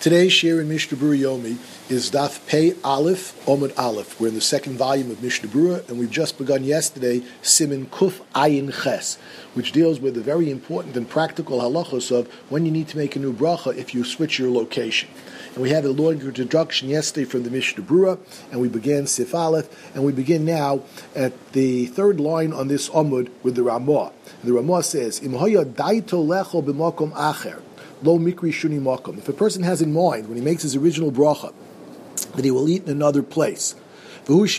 Today's share in Mishnah Yomi is Daf Pei Aleph Omid Aleph. We're in the second volume of Mishnah Berurah, and we've just begun yesterday Simin Kuf Ayin Ches, which deals with the very important and practical halachos of when you need to make a new bracha if you switch your location. And we had a long introduction yesterday from the Mishnah Berurah, and we began Sif Aleph, and we begin now at the third line on this Omud with the Ramah. The Ramah says, Im daito lecho b'makom acher lo mikri shuni makom. If a person has in mind when he makes his original bracha that he will eat in another place, this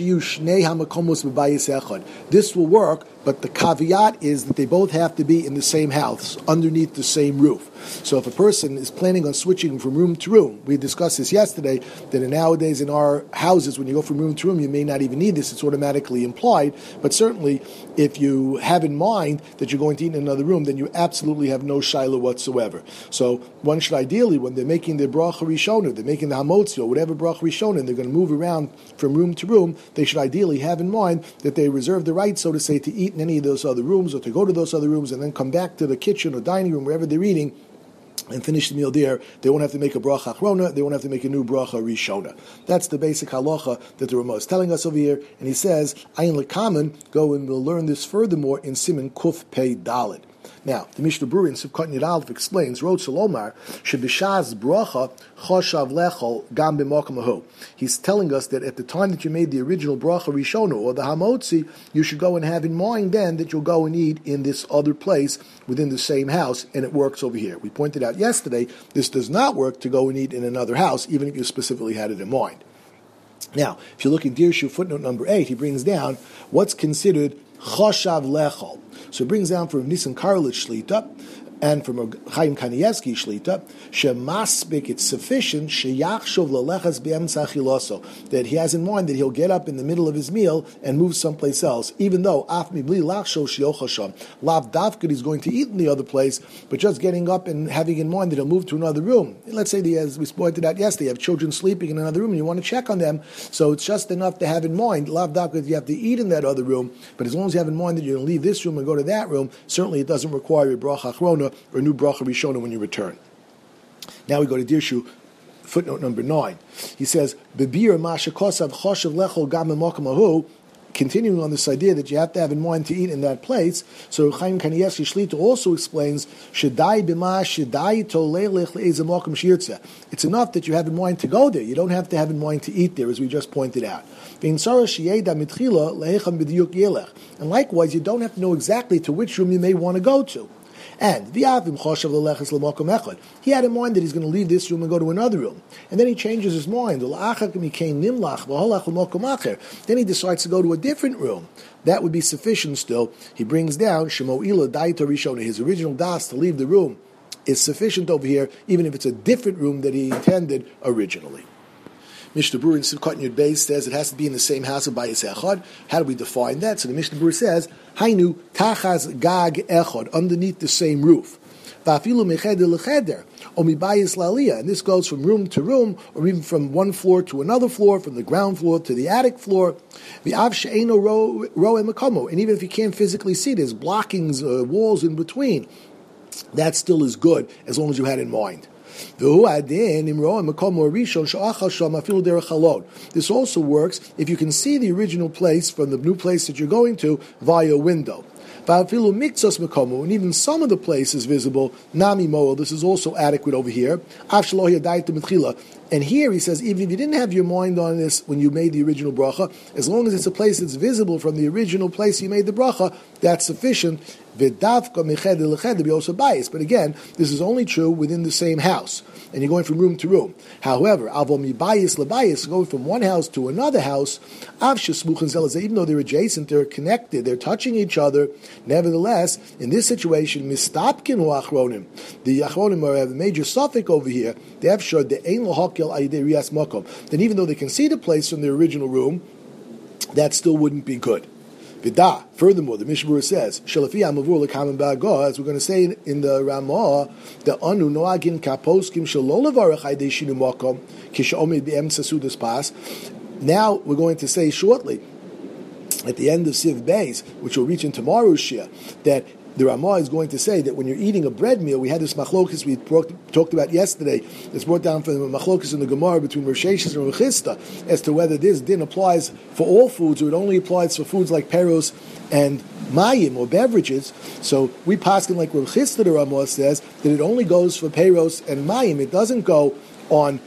will work but the caveat is that they both have to be in the same house, underneath the same roof. So if a person is planning on switching from room to room, we discussed this yesterday, that nowadays in our houses, when you go from room to room, you may not even need this, it's automatically implied. But certainly, if you have in mind that you're going to eat in another room, then you absolutely have no shiloh whatsoever. So one should ideally, when they're making their bracha rishona, they're making the hamotzi or whatever bracha rishona, and they're going to move around from room to room, they should ideally have in mind that they reserve the right, so to say, to eat eat in any of those other rooms or to go to those other rooms and then come back to the kitchen or dining room, wherever they're eating, and finish the meal there, they won't have to make a bracha achrona, they won't have to make a new bracha rishona. That's the basic halacha that the Ramah is telling us over here, and he says, ayin lekamen, go and we'll learn this furthermore in Simon Kuf Pei Dalit. Now, the Mishnah Berurah in Sivkot Yud explains, Rod Salomar, Shebishaz bracha choshav lechol gam b'mokum He's telling us that at the time that you made the original bracha rishona, or the hamotzi, you should go and have in mind then that you'll go and eat in this other place within the same house, and it works over here. We pointed out yesterday, this does not work to go and eat in another house, even if you specifically had it in mind. Now, if you look in Dirshu footnote number 8, he brings down what's considered choshav lechol. So it brings down from Nisan Karlitz Shlita and from Chaim Kanievsky Shlita, Shemaspik, it's sufficient, Sheyachshov Lelechas B'emtzachiloso, that he has in mind that he'll get up in the middle of his meal and move someplace else, even though Af Mibli Lachsho Shiochasham, Lav Davkid he's going to eat in the other place, but just getting up and having in mind that he'll move to another room. Let's say, as we pointed out yesterday, you have children sleeping in another room and you want to check on them, so it's just enough to have in mind, Lav Davkid, you have to eat in that other room, but as long as you have in mind that you're going to leave this room and go to that room, certainly it doesn't require a bracha achrona or a new bracha rishona when you return. Now we go to Dirshu, footnote number nine. He says, "Bebir mashakosav choshev lechol gam Continuing on this idea that you have to have in mind to eat in that place, so Chaim Kanievsky Shlita also explains, "Shadai b'ma shadai shirtza." It's enough that you have in mind to go there. You don't have to have in mind to eat there, as we just pointed out. And likewise, you don't have to know exactly to which room you may want to go to. And he had in mind that he's going to leave this room and go to another room. And then he changes his mind. Then he decides to go to a different room. That would be sufficient still. He brings down Shemo'ila Daita Rishona, his original das to leave the room is sufficient over here, even if it's a different room that he intended originally. Mishnah Berurah in Sivkot Yud says it has to be in the same house of Bayis Echad. How do we define that? So the Mishnah Berurah says, Hainu tachas gag echad, underneath the same roof. Vafilu. And this goes from room to room, or even from one floor to another floor, from the ground floor to the attic floor. V'av she'eno ro emakomo. And even if you can't physically see, there's blockings, uh, walls in between. That still is good, as long as you had in mind. This also works if you can see the original place from the new place that you're going to via window. And even some of the place is visible. Nami moel. This is also adequate over here. And here he says, even if you didn't have your mind on this when you made the original bracha, as long as it's a place that's visible from the original place you made the bracha, that's sufficient. But again, this is only true within the same house, and you're going from room to room. However, going from one house to another house, even though they're adjacent, they're connected, they're touching each other. Nevertheless, in this situation, mistapkin achronim, the achronim are a major suffix over here. They have showed the ein Then even though they can see the place from the original room, that still wouldn't be good. Vida. Furthermore, the Mishnah says, "Shalafi amavur ba'agah." As we're going to say in, in the Ramah, the anu noagin kaposkim shalolavarach aydeshinu makom kishaomid be'emtza sudas pas. Now we're going to say shortly at the end of Siv Beis, which we'll reach in tomorrow's shiur, that the Ramah is going to say that when you're eating a bread meal, we had this machlokas we talked about yesterday. It's brought down from the machlokas in the Gemara between Risheshis and Rechista as to whether this din applies for all foods or it only applies for foods like peros and mayim or beverages. So we paskin like Rechista the Ramah says that it only goes for peros and mayim. It doesn't go on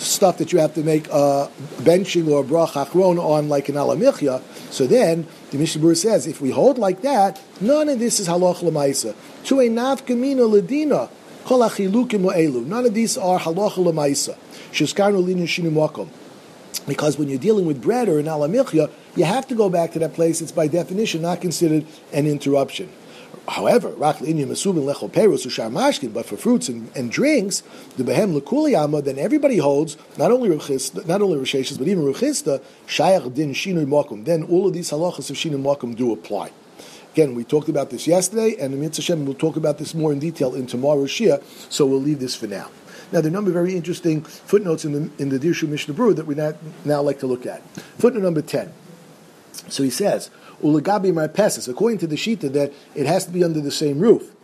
stuff that you have to make a benching or a brach achron on like an alamichya. So then the Mishnah says if we hold like that, none of this is halach lemaisa. To a nafkamina ledina. None of these are halacha lemaisa. Shizkarnu linu shinu. Because when you're dealing with bread or an alamichya, you have to go back to that place. It's by definition not considered an interruption. However, but for fruits and, and drinks, the behem lekuliyama, then everybody holds not only Rechista, not only Risheshis, but even Rechista, shayach din shinui makum. Then all of these halachas of shinui makum do apply. Again, we talked about this yesterday, and the Mitzvah we'll talk about this more in detail in tomorrow's shiur, so we'll leave this for now. Now, there are a number of very interesting footnotes in the, in the Dirshu Mishnah Berurah that we now, now like to look at. Footnote number 10. So he says, Ulagabi marpesis, according to the Shita, that it has to be under the same roof.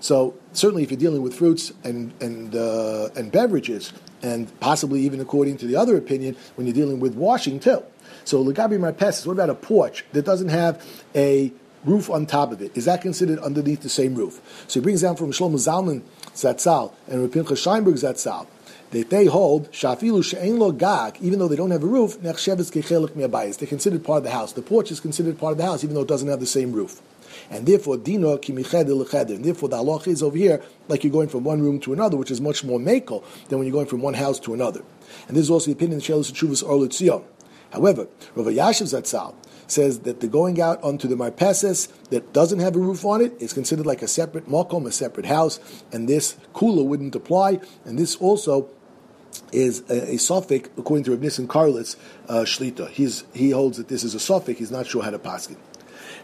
So certainly, if you're dealing with fruits and and uh, and beverages, and possibly even according to the other opinion, when you're dealing with washing too. So Ulagabi marpesis. What about a porch that doesn't have a roof on top of it? Is that considered underneath the same roof? So he brings down from Shlomo Zalman Zatzal and Rapincha Scheinberg Zatzal that they hold shafilu she'en lo gag, even though they don't have a roof, nechsheves kechelik miabayis. They're considered part of the house. The porch is considered part of the house, even though it doesn't have the same roof. And therefore, dino kimicheder. And therefore, the halach is over here like you're going from one room to another, which is much more makel than when you're going from one house to another. And this is also the opinion of Shelos Chuvas Orlutzion. However, Rav Yashiv Zatzal says that the going out onto the marpeses that doesn't have a roof on it is considered like a separate makom, a separate house, and this kula wouldn't apply. And this also is a, a suffix according to Reb Nissen Karlitz uh, Shlita. He's, he holds that this is a suffix. He's not sure how to pass it.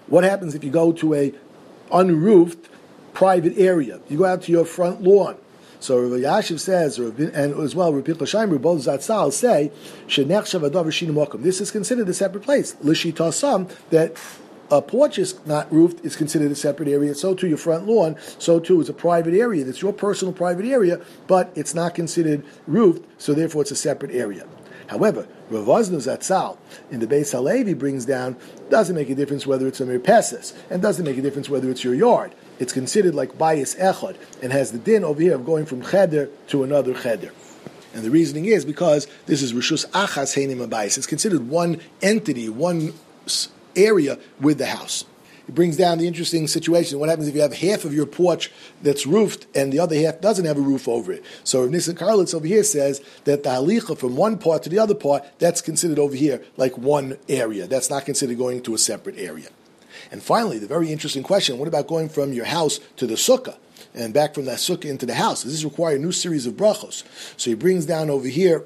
What happens if you go to a unroofed private area? You go out to your front lawn. So Rav Yashiv says, and as well, Pinchas Shaimer, both Zatzal say, This is considered a separate place. Lishita some that a porch is not roofed is considered a separate area. So too your front lawn. So too is a private area. That's your personal private area, but it's not considered roofed. So therefore, it's a separate area. However, Ravaznu Zatzal in the Beis Halevi brings down doesn't make a difference whether it's a mirpesis and doesn't make a difference whether it's your yard. It's considered like bayis echad and has the din over here of going from cheder to another cheder. And the reasoning is because this is Rishus Achas Heinim Abayis. It's considered one entity, one area with the house. Brings down the interesting situation. What happens if you have half of your porch that's roofed and the other half doesn't have a roof over it? So Nissen Karlitz over here says that the halicha from one part to the other part, that's considered over here like one area. That's not considered going to a separate area. And finally, the very interesting question, what about going from your house to the sukkah? And back from that sukkah into the house. Does this require a new series of brachos? So he brings down over here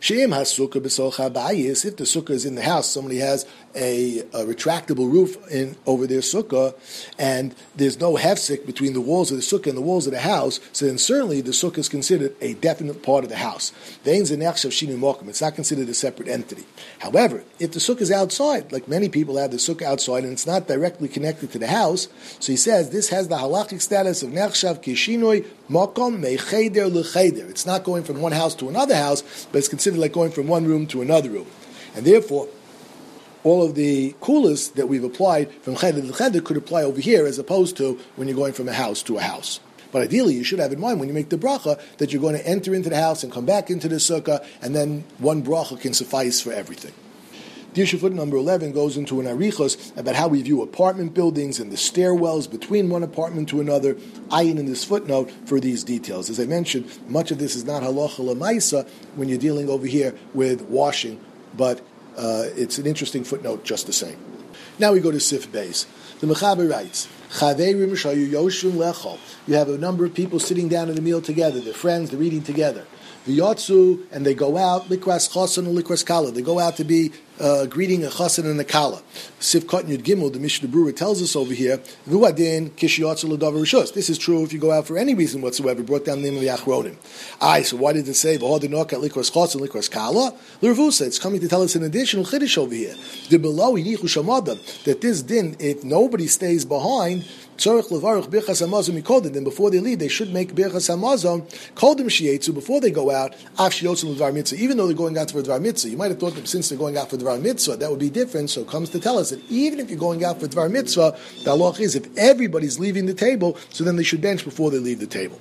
Sheim has sukkah b'socha ba'ayis. If the sukkah is in the house, somebody has a, a, retractable roof in over their sukkah, and there's no hefsek between the walls of the sukkah and the walls of the house, so then certainly the sukkah is considered a definite part of the house. It's not considered a separate entity. However, if the sukkah is outside, like many people have the sukkah outside, and it's not directly connected to the house, so he says this has the halachic status of nechshav kishinoi makom mecheder lecheder. It's not going from one house to another house, but it's considered like going from one room to another room. And therefore, all of the coolers that we've applied from cheder to cheder could apply over here as opposed to when you're going from a house to a house. But ideally, you should have in mind when you make the bracha that you're going to enter into the house and come back into the sukkah, and then one bracha can suffice for everything. Dirshu foot number 11 goes into an arichos about how we view apartment buildings and the stairwells between one apartment to another. Ayin in this footnote for these details. As I mentioned, much of this is not halacha lemaisa when you're dealing over here with washing, but uh, it's an interesting footnote just the same. Now we go to Sif Beis. The Mechaber writes, You have a number of people sitting down at a meal together. They're friends, they're eating together. V'yotzu, and they go out, likras chosan and likras kala. They go out to be uh, greeting a chosan and a kala. Sif Yud Gimel, the Mishnah Berurah tells us over here, v'uadin. This is true if you go out for any reason whatsoever. Brought down the name of the Achronim. Aye, so why did it say v'hodinok at likras chosan likras kala? L'revusa, it's coming to tell us an additional chiddush over here. The below that this din, if nobody stays behind, Then before they leave, they should make birchas hamazon kodim shietzu before they go out. Even though they're going out for dvar mitzvah, you might have thought that since they're going out for dvar mitzvah, that would be different. So it comes to tell us that even if you're going out for dvar mitzvah, the halach is if everybody's leaving the table, so then they should bench before they leave the table.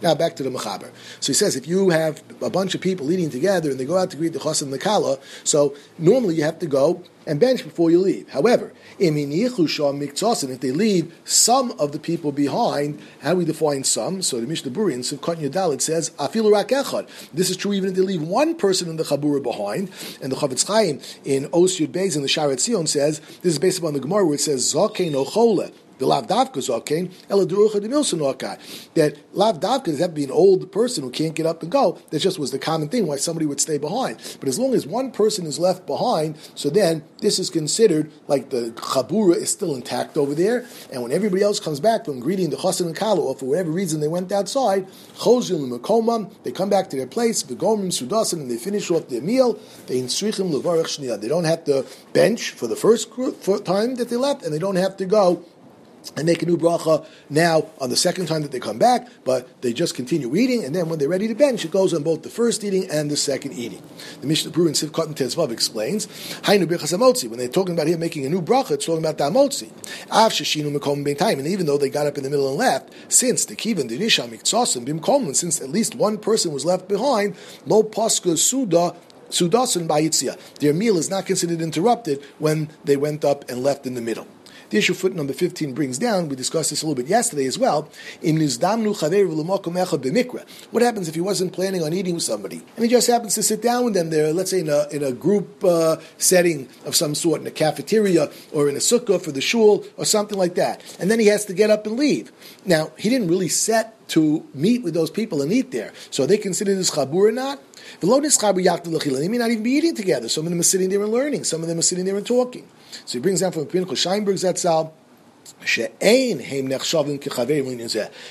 Now back to the Mechaber. So he says if you have a bunch of people eating together and they go out to greet the Chas and the Kala, so normally you have to go and bench before you leave. However, if they leave some of the people behind, how do we define some? So the Mishnah Berurah in Sivkot Yadalit says, Afilu rak. This is true even if they leave one person in the Chabura behind. And the Chafetz Chaim in Os Yud Beis in the Shaar Hatziyun says, this is based upon the Gemara where it says, Zokein ochole the lav davka zokein eladurucha de milson That lav davka have to be an old person who can't get up and go. That just was the common thing why somebody would stay behind. But as long as one person is left behind, so then this is considered like the chabura is still intact over there. And when everybody else comes back from greeting the chasen and kala, or for whatever reason they went outside, chozil makomam, they come back to their place, v'gomim sudasin, and they finish off their meal. They insrichim levarach. They don't have to bench for the first time that they left, and they don't have to go and make a new bracha now on the second time that they come back, but they just continue eating, and then when they're ready to bench, it goes on both the first eating and the second eating. The Mishnah Berurah in Sivkot and Tezvav explains, when they're talking about here making a new bracha, it's talking about the Amotzi. Time, and even though they got up in the middle and left, since the Kivan Dinisha Miktsosim Bimkom, since at least one person was left behind, Lo Paska Suda Sudasun Bayitzia. Their meal is not considered interrupted when they went up and left in the middle. The issue foot number 15 brings down, we discussed this a little bit yesterday as well, in Nizdamnu what happens if he wasn't planning on eating with somebody, and he just happens to sit down with them there, let's say in a, in a group uh, setting of some sort, in a cafeteria, or in a sukkah for the shul, or something like that, and then he has to get up and leave. Now, he didn't really set to meet with those people and eat there, so they consider this chabur or not? They may not even be eating together. Some of them are sitting there and learning. Some of them are sitting there and talking. So he brings down from Pinchas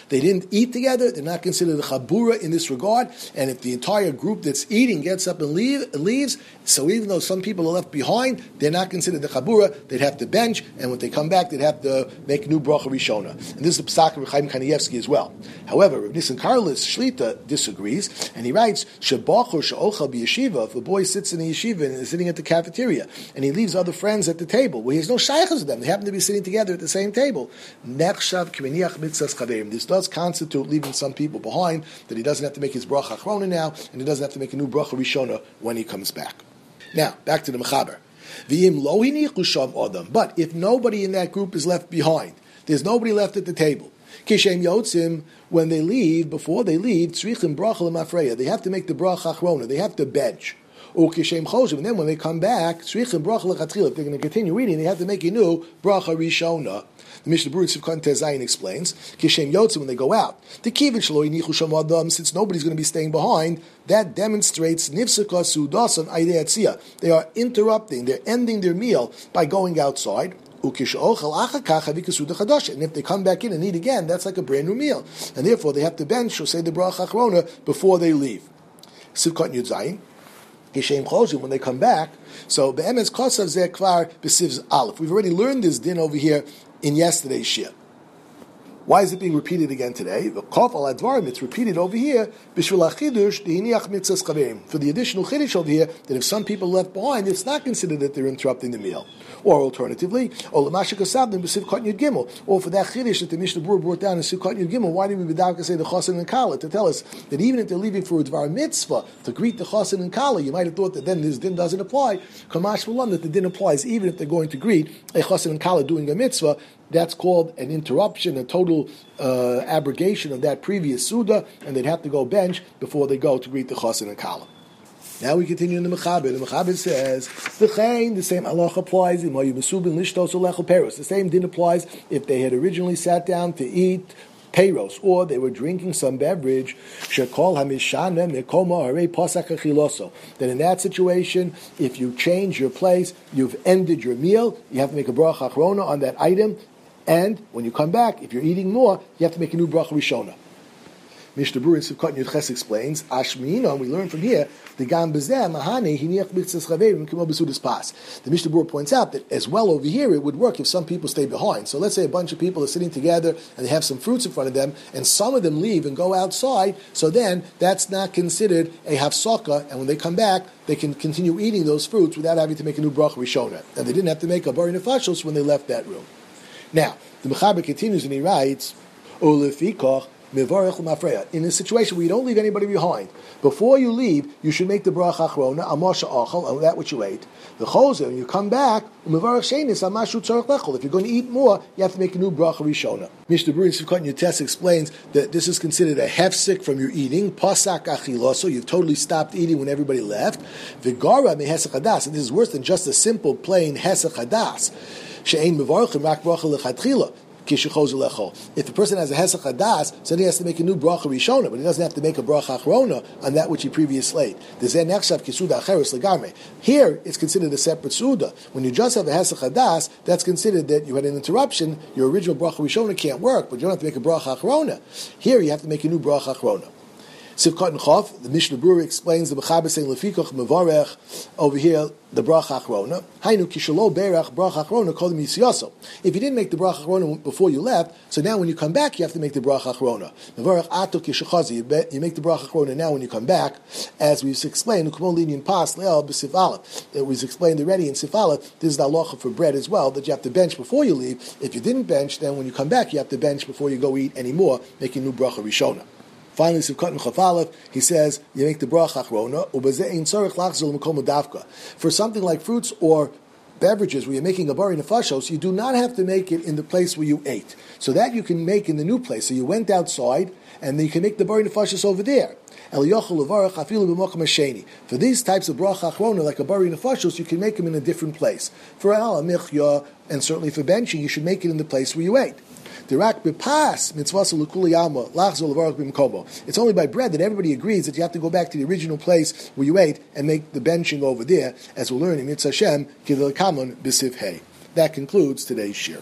They didn't eat together, they're not considered a chabura in this regard, and if the entire group that's eating gets up and leave, leaves, so even though some people are left behind, they're not considered the chabura, they'd have to bench, and when they come back, they'd have to make new bracha rishona. And this is the psak of Chaim Kanievsky as well. However, Rav Nissen Shlita disagrees, and he writes, if a boy sits in the yeshiva and is sitting at the cafeteria, and he leaves other friends at the table, where he has no shaykhs with them, they happen to be sitting together at the same table. This does constitute leaving some people behind, that he doesn't have to make his bracha achrona now, and he doesn't have to make a new bracha rishona when he comes back. Now, back to the mechaber. But if nobody in that group is left behind, there's nobody left at the table. Kishem yotzim, when they leave, before they leave, tzrichim bracha They have to make the bracha achrona. They have to bench. And then when they come back, if they're going to continue reading, they have to make a new bracha rishona. The Mishnah Berurah Sivkot Tezayin explains, Kishem Yotze, when they go out, the Kivin Shaloi Nichu Shamadam, since nobody's going to be staying behind, that demonstrates Nifsaka Sudasan Aideatzia. They are interrupting, they're ending their meal by going outside. And if they come back in and eat again, that's like a brand new meal. And therefore they have to bench or say the bracha achrona before they leave. Sivkot Yudzayin. When they come back, so be'emes kosav zeh kvar b'siv's aleph. We've already learned this din over here in yesterday's shiur. Why is it being repeated again today? The kof al advarim, it's repeated over here, b'shvil achidush dehiniach mitzvahs. For the additional chiddush over here, that if some people left behind, it's not considered that they're interrupting the meal. Or alternatively, or l'mashik asabdim gimel. Or for that chiddush that the Mishnah Berurah brought down in Sivkot yud gimel, why did we bedavka say the chosin and kala to tell us that even if they're leaving for a dvar mitzvah to greet the chosin and kala, you might have thought that then this din doesn't apply. Kamash v'lam that the din applies even if they're going to greet a chosin and kala doing a mitzvah that's called an interruption, a total uh, abrogation of that previous Suda, and they'd have to go bench before they go to greet the Chosin and Kala. Now we continue in the Mechaber. The Mechaber says, the same Allah applies The same din applies if they had originally sat down to eat payros, or they were drinking some beverage. Then in that situation, if you change your place, you've ended your meal, you have to make a bracha achrona on that item, and when you come back, if you're eating more, you have to make a new bracha rishona. Mishnah Berurah in Sivkot Yudches explains, Ashmina, we learn from here, the Gam Mahane, Hiniach Bitzes Chaverim, Kimo Pas. The Mishnah Berurah points out that as well over here, it would work if some people stay behind. So let's say a bunch of people are sitting together and they have some fruits in front of them, and some of them leave and go outside, so then that's not considered a hafsaka, and when they come back, they can continue eating those fruits without having to make a new bracha rishona. And they didn't have to make a bari nefashos when they left that room. Now, the Mechaber continues and he writes, in a situation where you don't leave anybody behind, before you leave, you should make the bracha achrona, amasha achal, on that which you ate. The choser, when you come back, if you're going to eat more, you have to make a new bracha rishona. Mishnah Berurah Sivkot Yutes explains that this is considered a hefsik from your eating, pasak achiloso, you've totally stopped eating when everybody left. Vigara mehesach hadas, and this is worse than just a simple plain hesach hadas. She'ein mevarchim rak bracha lechatchila. If the person has a Hesach Hadas, then he has to make a new bracha Rishona, but he doesn't have to make a bracha Achrona on that which he previously ate. Here, it's considered a separate Suda. When you just have a Hesach Hadas, that's considered that you had an interruption, your original bracha Rishona can't work, but you don't have to make a bracha Achrona. Here, you have to make a new bracha Achrona. Sivkot and Chof, the Mishnah Berurah explains the Mechaber saying Lefikoch Mevarech over here the bracha achrona. Hainu kishalo berach bracha achrona called him yisiyaso. If you didn't make the bracha achrona before you left, so now when you come back you have to make the bracha achrona. Mevarech ato kishachazi. You make the bracha achrona now when you come back, as we've explained. Ukumon linian pas leal b'sifala. It was explained already in sifala. This is the halacha for bread as well that you have to bench before you leave. If you didn't bench, then when you come back you have to bench before you go eat anymore, making new bracha rishona. Finally, Sivkot and Chafalev, he says, you make the bracha achrona. For something like fruits or beverages where you're making a bari nefashos, you do not have to make it in the place where you ate. So that you can make in the new place. So you went outside, and then you can make the bari nefashos over there. For these types of bracha achrona, like a bari nefashos, you can make them in a different place. For al and certainly for benching, you should make it in the place where you ate. It's only by bread that everybody agrees that you have to go back to the original place where you ate and make the benching over there, as we'll learn in Mitzvah Hashem, That concludes today's shiur.